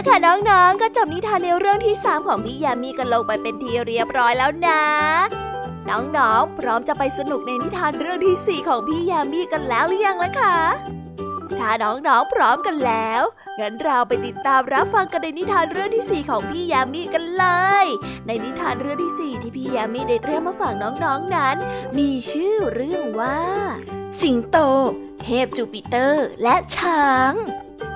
ละค่ะน้องๆ ก็จบนิทานในเรื่องที่ 3 ของพี่ยามีกันลงไปเป็นที่เรียบร้อยแล้วนะน้องๆ พร้อมจะไปสนุกในนิทานเรื่องที่ 4 ของพี่ยามีกันแล้วหรือยังล่ะคะถ้าน้องๆ พร้อมกันแล้ว งั้นเราไปติดตามรับฟังกันในนิทานเรื่องที่ 4 ของพี่ยามีกันเลย ในนิทานเรื่องที่ 4 ที่พี่ยามีได้เตรียมมาฝากน้องๆนั้น มีชื่อเรื่องว่า สิงโต เทพจูปิเตอร์ และช้าง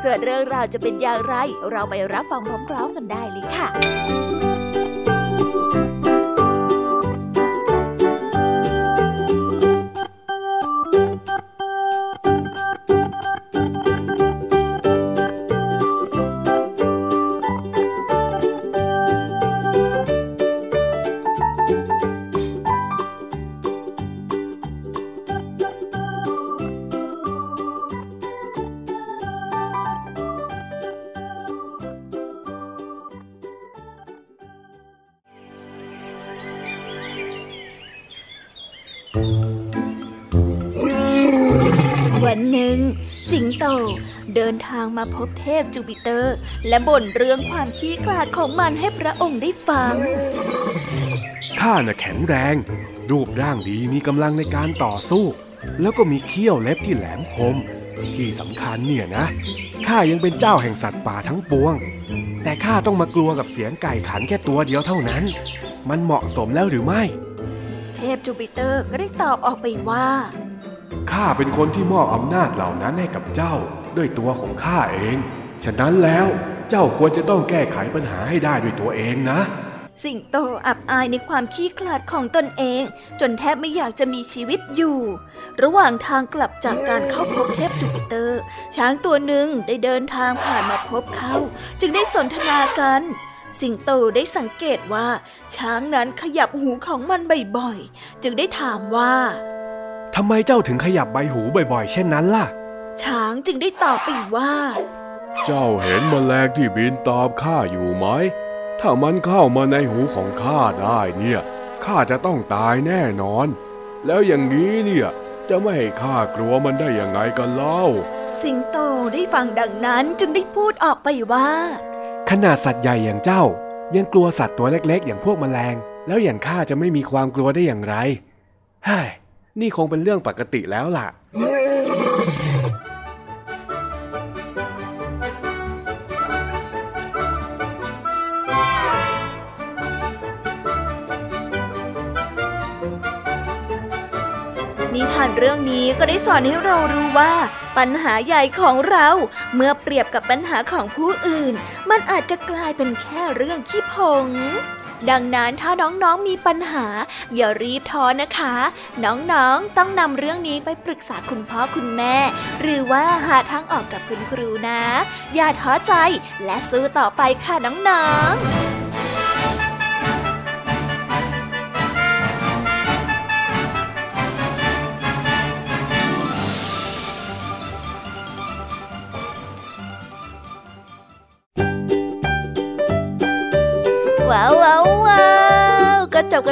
ส่วนเรื่องราวจะเป็นอย่างไร เราไปรับฟังพร้อมๆกันได้เลยค่ะ พบเทพจูปิเตอร์ และบ่นเรื่องความขี้ขลาดของมันให้พระองค์ได้ฟัง ข้าน่ะแข็งแรง รูปร่างดีมีกำลังในการต่อสู้ แล้วก็มีเขี้ยวเล็บที่แหลมคม ที่สำคัญเนี่ยนะ ข้ายังเป็นเจ้าแห่งสัตว์ป่าทั้งปวง แต่ข้าต้องมากลัวกับเสียงไก่ขันแค่ตัวเดียวเท่านั้น มันเหมาะสมแล้วหรือไม่ เทพจูปิเตอร์ก็ได้ตอบออกไปว่าข้าเป็นคนที่มอบอำนาจเหล่านั้นให้กับเจ้าด้วยตัวของข้าเอง ฉะนั้นแล้วเจ้าควรจะต้องแก้ไขปัญหาให้ได้ด้วยตัวเองนะสิงโตอับอายในความขี้ขลาดของตนเอง จนแทบไม่อยากจะมีชีวิตอยู่ ระหว่างทางกลับจากการเข้าพบเทพจูปิเตอร์ ช้างตัวหนึ่งได้เดินทางผ่านมาพบเขา จึงได้สนทนากัน สิงโตได้สังเกตว่า ช้างนั้นขยับหูของมันบ่อยๆ จึงได้ถามว่าทำไมเจ้าถึงขยับใบหูบ่อยๆ เช่นนั้นล่ะ ช้างจึงได้ตอบไปว่า เจ้าเห็นมแมลงที่บินตามข้าอยู่ไหม ถ้ามันเข้ามาในหูของข้าได้เนี่ย ข้าจะต้องตายแน่นอน แล้วอย่างนี้เนี่ยจะไม่ให้ข้ากลัวมันได้ยังไงกันเล่า สิงโตได้ฟังดังนั้นจึงได้พูดออกไปว่า ขนาดสัตว์ใหญ่อย่างเจ้า ยังกลัวสัตว์ตัวเล็กๆ อย่างพวกแมลง แล้วอย่างข้าจะไม่มีความกลัวได้อย่างไร เฮ้ย นี่คงเป็นเรื่องปกติแล้วล่ะานเรื่องนี้ก็ได้สอนให้เรารู้ว่า ปัญหาใหญ่ของเรา เมื่อเปรียบกับปัญหาของผู้อื่น มันอาจจะกลายเป็นแค่เรื่องขี้ผงดังนั้นถ้าน้องๆมีปัญหา อย่ารีบท้อนะคะ น้องๆต้องนำเรื่องนี้ไปปรึกษาคุณพ่อคุณแม่ หรือว่าหาทางออกกับคุณครูนะ อย่าท้อใจและสู้ต่อไปค่ะน้องๆ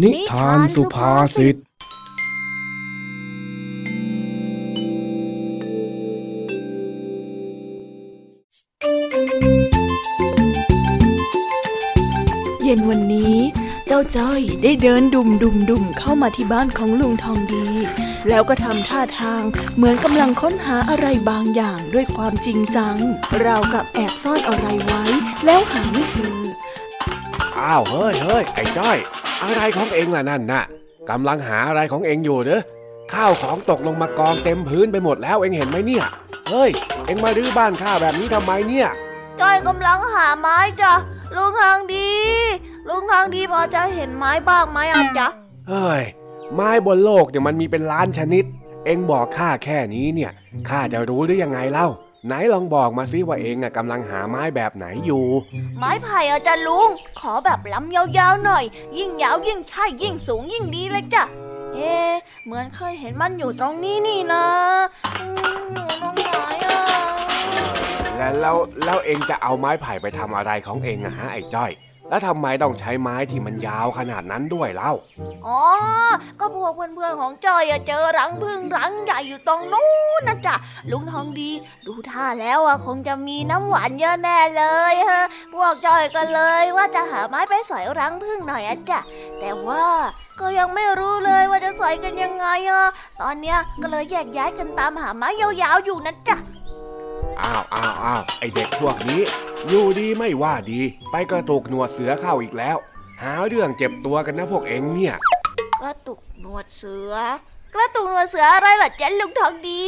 นิทานสุภาษิต เย็นวันนี้ เจ้าจ้อยได้เดินดุมดุมดุมเข้ามาที่บ้านของลุงทองดี แล้วก็ทำท่าทางเหมือนกำลังค้นหาอะไรบางอย่างด้วยความจริงจังราวกับแอบซ่อนอะไรไว้ แล้วหาไม่เจอ อ้าวเฮ้ยเฮ้ยไอ้จ้อย อะไรของเองล่ะนั่นน่ะกำลังหาอะไรของเองอยู่เด้อข้าวของตกลงมากองเต็มพื้นไปหมดแล้วเองเห็นไหมเนี่ย เฮ้ย เอ็งมารื้อบ้านข้าแบบนี้ทำไมเนี่ยจ้อยกำลังหาไม้จ้ะลุงทางดี ลุงทางดีพอจะเห็นไม้บ้างไหมอะจ๊ะเฮ้ย ไม้บนโลกเนี่ยมันมีเป็นล้านชนิด เอ็งบอกข้าแค่นี้เนี่ยข้าจะรู้ได้ยังไงเล่า ไหนลองบอกมาสิว่าเองอะกำลังหาไม้แบบไหนอยู่ ไม้ไผ่อะจ้ะลุง ขอแบบล้ำยาวๆหน่อย ยิ่งยาวยิ่งใช่ยิ่งสูงยิ่งดีเลยจ้ะเอ๊ะเหมือนเคยเห็นมันอยู่ตรงนี้นี่นะอืมอยู่ตรงไหนอะแล้วแล้วแล้วเองจะเอาไม้ไผ่ไปทำอะไรของเองอะฮะไอ้จ้อย แล้วทำไมต้องใช้ไม้ที่มันยาวขนาดนั้นด้วยเล่า อ๋อ ก็พวกเพื่อนๆของจอยอะเจอรังผึ้งรังใหญ่อยู่ตรงนู้นนะจ๊ะลุงทองดี ดูท่าแล้วอะคงจะมีน้ำหวานเยอะแน่เลยฮะพวกจอยก็เลยว่าจะหาไม้ไปสอยรังผึ้งหน่อยอะจ๊ะแต่ว่าก็ยังไม่รู้เลยว่าจะสอยกันยังไงอะตอนเนี้ยก็เลยแยกย้ายกันตามหาไม้ยาวๆอยู่นะจ๊ะอ้าวอ้าวอ้าวไอเด็กพวกนี้ อยู่ดีไม่ว่าดี ไปกระตุกหนวดเสือเข้าอีกแล้ว หาเรื่องเจ็บตัวกันนะพวกเองเนี่ย กระตุกหนวดเสือ กระตุกหนวดเสืออะไรล่ะเจ๊ลุงทองดี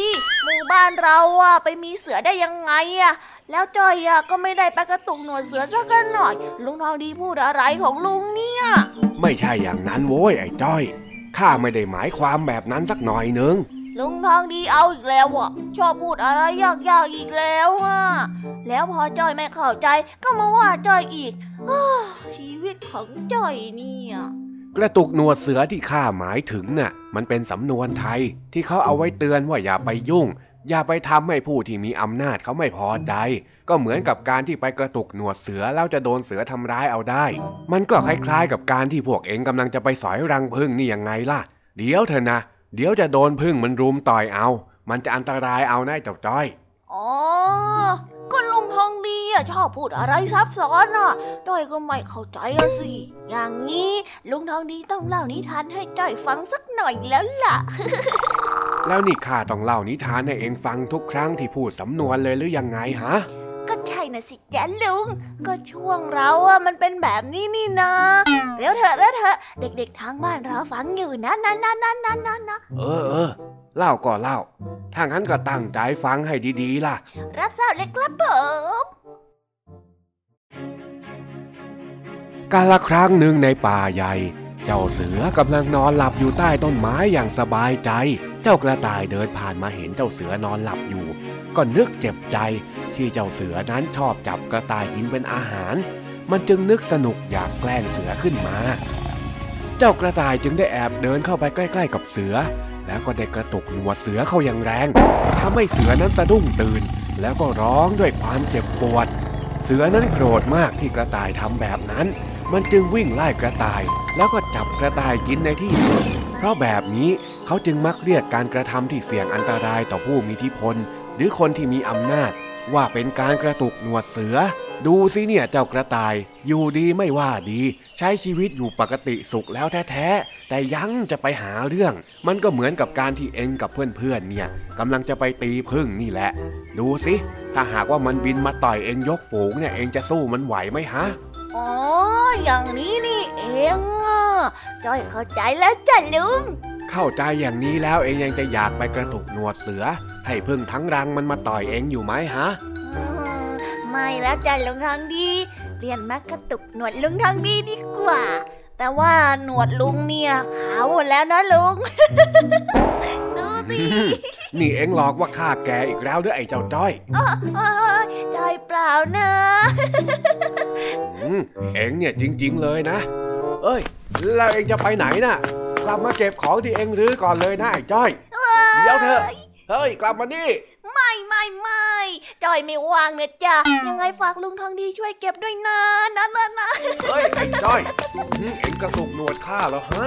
หมู่บ้านเราอะไปมีเสือได้ยังไงอะแล้วจอยอะก็ไม่ได้ไปกระตุกหนวดเสือสักกันหน่อย ลุงทองดีพูดอะไรของลุงเนี่ย ไม่ใช่อย่างนั้นโว้ยไอ้จ้อยข้าไม่ได้หมายความแบบนั้นสักหน่อยนึง ลุงทองดีเอาอีกแล้วอะ ชอบพูดอะไรยากๆอีกแล้วอะ แล้วพอจ้อยไม่เข้าใจก็มาว่าจ้อยอีกอชีวิตของจ้อยเนี่ยกระตุกหนวดเสือที่ข้าหมายถึงน่ะ มันเป็นสำนวนไทยที่เขาเอาไว้เตือนว่าอย่าไปยุ่ง อย่าไปทำให้ผู้ที่มีอำนาจเขาไม่พอใจ ก็เหมือนกับการที่ไปกระตุกหนวดเสือแล้วจะโดนเสือทำร้ายเอาได้ มันก็คล้ายๆ กับการที่พวกเองกำลังจะไปสอยรังผึ้งนี่ยังไงล่ะ เดี๋ยวเถอะนะ เดี๋ยวจะโดนผึ้งมันรุมต่อยเอา มันจะอันตรายเอานะไอ้เจ้าจ้อยอ๋อก็ลุงทองดีอะชอบพูดอะไรซับซ้อนอะจ้อยก็ไม่เข้าใจอะสิ อย่างนี้ลุงทองดีต้องเล่านิทานให้จ้อยฟังสักหน่อยแล้วล่ะ แล้วนี่ข้าต้องเล่านิทานให้เองฟังทุกครั้งที่พูดสำนวนเลยหรือยังไงฮะก็ใช่ นะสิแกลุง ก็ช่วงเราอะมันเป็นแบบนี้นี่นะเร็วเถอะเร็วเถอะเด็กๆทางบ้านรอฟังอยู่นะนะนะนะนะนะนะเออเออเล่าก็เล่าถ้างั้นก็ตั้งใจฟังให้ดีๆล่ะ รับทราบเลยครับผมกาละครั้งหนึ่งในป่าใหญ่ เจ้าเสือกำลังนอนหลับอยู่ใต้ต้นไม้อย่างสบายใจ เจ้ากระต่ายเดินผ่านมาเห็นเจ้าเสือนอนหลับอยู่ ก็นึกเจ็บใจ ที่เจ้าเสือนั้นชอบจับกระต่ายกินเป็นอาหาร มันจึงนึกสนุกอยากแกล้งเสือขึ้นมา เจ้ากระต่ายจึงได้แอบเดินเข้าไปใกล้ๆกับเสือ แล้วก็ได้กระตุกหนวดเสือเข้าอย่างแรงทำให้เสือนั้นสะดุ้งตื่น แล้วก็ร้องด้วยความเจ็บปวด เสือนั้นโกรธมากที่กระต่ายทำแบบนั้น มันจึงวิ่งไล่กระต่าย แล้วก็จับกระต่ายกินในที่สุดเพราะแบบนี้เขาจึงมักเรียกการกระทำที่เสี่ยงอันตรายต่อผู้มีอิทธิพล หรือคนที่มีอำนาจ ว่าเป็นการกระตุกหนวดเสือ ดูสิเนี่ยเจ้ากระต่าย อยู่ดีไม่ว่าดี ใช้ชีวิตอยู่ปกติสุขแล้วแท้ๆ แต่ยังจะไปหาเรื่อง มันก็เหมือนกับการที่เองกับเพื่อนๆ เนี่ยกำลังจะไปตีพึ่งนี่แหละ ดูสิถ้าหากว่ามันบินมาต่อยเองยกฝูงเนี่ยเองจะสู้มันไหวไหมฮะอ๋อ อย่างนี้นี่เองอะจ้อยเข้าใจแล้วจ้ะลุง เข้าใจอย่างนี้แล้วเองยังจะอยากไปกระตุกหนวดเสือ ให้พึ่งทั้งรังมันมาต่อยเองอยู่ไหมฮะอืมไม่แล้วจ้ะลุงทางดีเปลี่ยนมากระตุกหนวดลุงทางดีดีกว่า แต่ว่าหนวดลุงเนี่ยขาวหมดแล้วนะลุงดูสินี่เองหลอกว่าข้าแกอีกแล้วหรือไอ้เจ้าจ้อยโอ้ยใจเปล่านะอืมเองเนี่ยจริง ๆ เลยนะ เอ้ยแล้วเองจะไปไหนน่ะ กลับมาเก็บของที่เองรื้อก่อนเลยนะไอ้จ้อย เดี๋ยวเถอะ เฮ้ย กลับมานี่ไม่ไม่ไม่จอยไม่วางนะจ๊ะยังไงฝากลุงทองดีช่วยเก็บด้วยนะนะนะนะเฮ้ยไอ้จ้อยอืมเองกระตุกหนวดข้าเหรอฮะ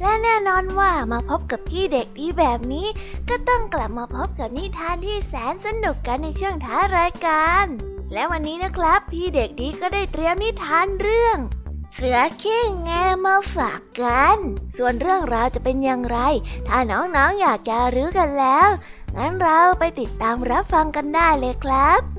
และแน่นอนว่ามาพบกับพี่เด็กดีแบบนี้ ก็ต้องกลับมาพบกับนิทานที่แสนสนุกกันในช่วงท้ารายการ และวันนี้นะครับ พี่เด็กดีก็ได้เตรียมนิทานเรื่องเสือขี้แงมาฝากกัน ส่วนเรื่องราวจะเป็นอย่างไร ถ้าน้องๆออยากจะรู้กันแล้ว งั้นเราไปติดตามรับฟังกันได้เลยครับ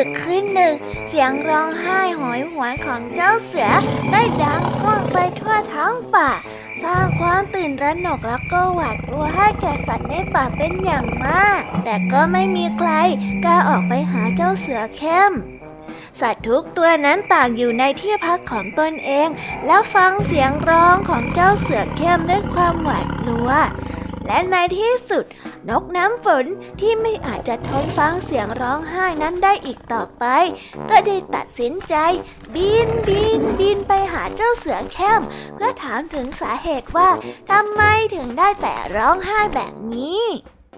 ดึกคืนหนึ่ง เสียงร้องไห้หอยหวนของเจ้าเสือได้ดังก้องไปทั่วท้องป่า สร้างความตื่นระหนกแล้วก็หวาดกลัวให้แก่สัตว์ในป่าเป็นอย่างมาก แต่ก็ไม่มีใครกล้าออกไปหาเจ้าเสือเข้มสัตว์ทุกตัวนั้นต่างอยู่ในที่พักของตนเอง แล้วฟังเสียงร้องของเจ้าเสือเข้มด้วยความหวาดกลัว และในที่สุด นกน้ำฝนที่ไม่อาจจะทนฟังเสียงร้องไห้นั้นได้อีกต่อไป ก็ได้ตัดสินใจ บินบินบินไปหาเจ้าเสือเข้มเพื่อถามถึงสาเหตุว่าทำไมถึงได้แต่ร้องไห้แบบนี้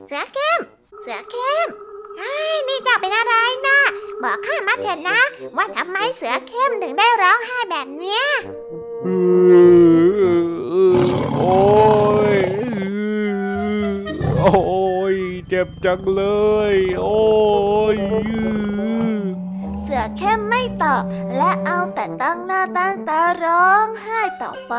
เสือเข้มเสือเข้มไอ้ยนี่เจะเป็นอะไรนะบอกข้ามาเถอะนะ ว่าทำไมเสือเข้มถึงได้ร้องไห้แบบเนี้ยโอ้ย โอ้ยเจ็บจังเลย โอ้ยเสือเข้มไม่ตอบและเอาแต่ตั้งหน้าตั้งตาร้องไห้ต่อไป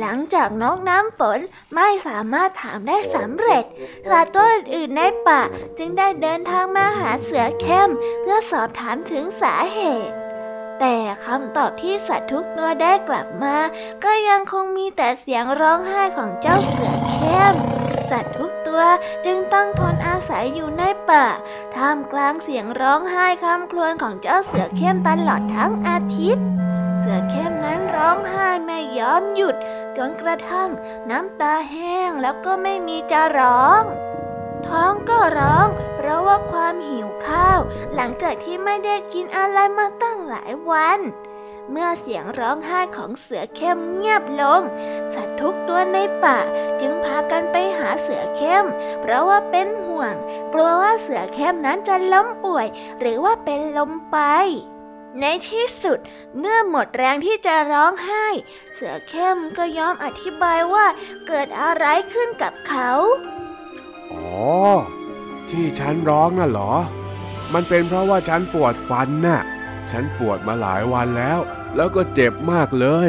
หลังจากน้องน้ำฝนไม่สามารถถามได้สำเร็จสัตว์ตัวอื่นในป่าจึงได้เดินทางมาหาเสือเข้มเพื่อสอบถามถึงสาเหตุ แต่คำตอบที่สัตว์ทุกตัวได้กลับมา ก็ยังคงมีแต่เสียงร้องไห้ของเจ้าเสือเข้ม สัตว์ทุกตัวจึงต้องทนอาศัยอยู่ในป่า ท่ามกลางเสียงร้องไห้คำครวญของเจ้าเสือเข้มตลอดทั้งอาทิตย์ เสือเข้มนั้นร้องไห้ไม่ยอมหยุด จนกระทั่งน้ำตาแห้งแล้วก็ไม่มีจะร้อง ท้องก็ร้องเพราะว่าความหิวข้าว หลังจากที่ไม่ได้กินอะไรมาตั้งหลายวัน เมื่อเสียงร้องไห้ของเสือเข้มเงียบลง สัตว์ทุกตัวในป่าจึงพากันไปหาเสือเข้ม เพราะว่าเป็นห่วง กลัวว่าเสือเข้มนั้นจะล้มป่วย หรือว่าเป็นลมไป ในที่สุดเมื่อหมดแรงที่จะร้องไห้ เสือเข้มก็ยอมอธิบายว่าเกิดอะไรขึ้นกับเขา อ๋อ ที่ฉันร้องน่ะเหรอ มันเป็นเพราะว่าฉันปวดฟันน่ะ ฉันปวดมาหลายวันแล้ว แล้วก็เจ็บมากเลย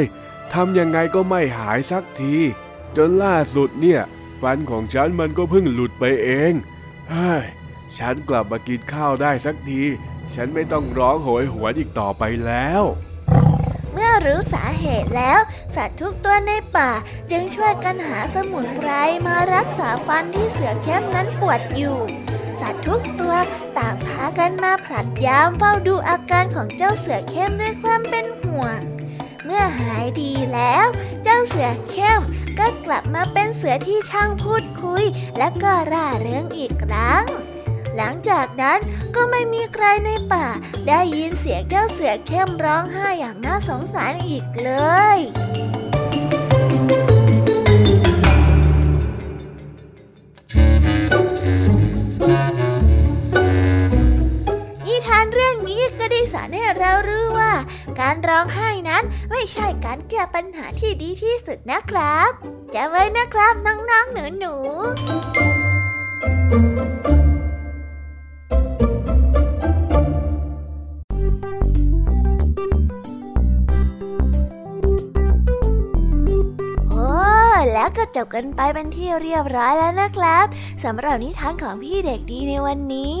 ทำยังไงก็ไม่หายสักที จนล่าสุดเนี่ย ฟันของฉันมันก็เพิ่งหลุดไปเองเฮ้ยฉันกลับมากินข้าวได้สักที ฉันไม่ต้องร้องโหยหวนอีกต่อไปแล้ว เมื่อรู้สาเหตุแล้ว สัตว์ทุกตัวในป่า จึงช่วยกันหาสมุนไพรมารักษาฟันที่เสือเข้มนั้นปวดอยู่ สัตว์ทุกตัว ต่างพากันมาผลัดยามเฝ้าดูอาการของเจ้าเสือเข้มด้วยความเป็นห่วง เมื่อหายดีแล้ว เจ้าเสือเข้มก็กลับมาเป็นเสือที่ช่างพูดคุย และก็ร่าเริงอีกครั้ง หลังจากนั้นก็ไม่มีใครในป่า ได้ยินเสียงเจ้าเสือเข้มร้องไห้อย่างน่าสงสารอีกเลย สอนให้เรารู้ว่า การร้องไห้นั้นไม่ใช่การแก้ปัญหาที่ดีที่สุดนะครับจำไว้นะครับน้องๆหนูแล้วก็จบกันไปเป็นที่เรียบร้อยแล้วนะครับสำหรับนิทานของพี่เด็กดีในวันนี้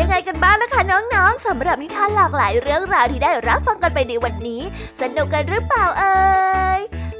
ยังไงกันบ้างนะคะน้องๆสำหรับนิทานหลากหลายเรื่องราวที่ได้รับฟังกันไปในวันนี้ สนุกกันหรือเปล่าเอ่ย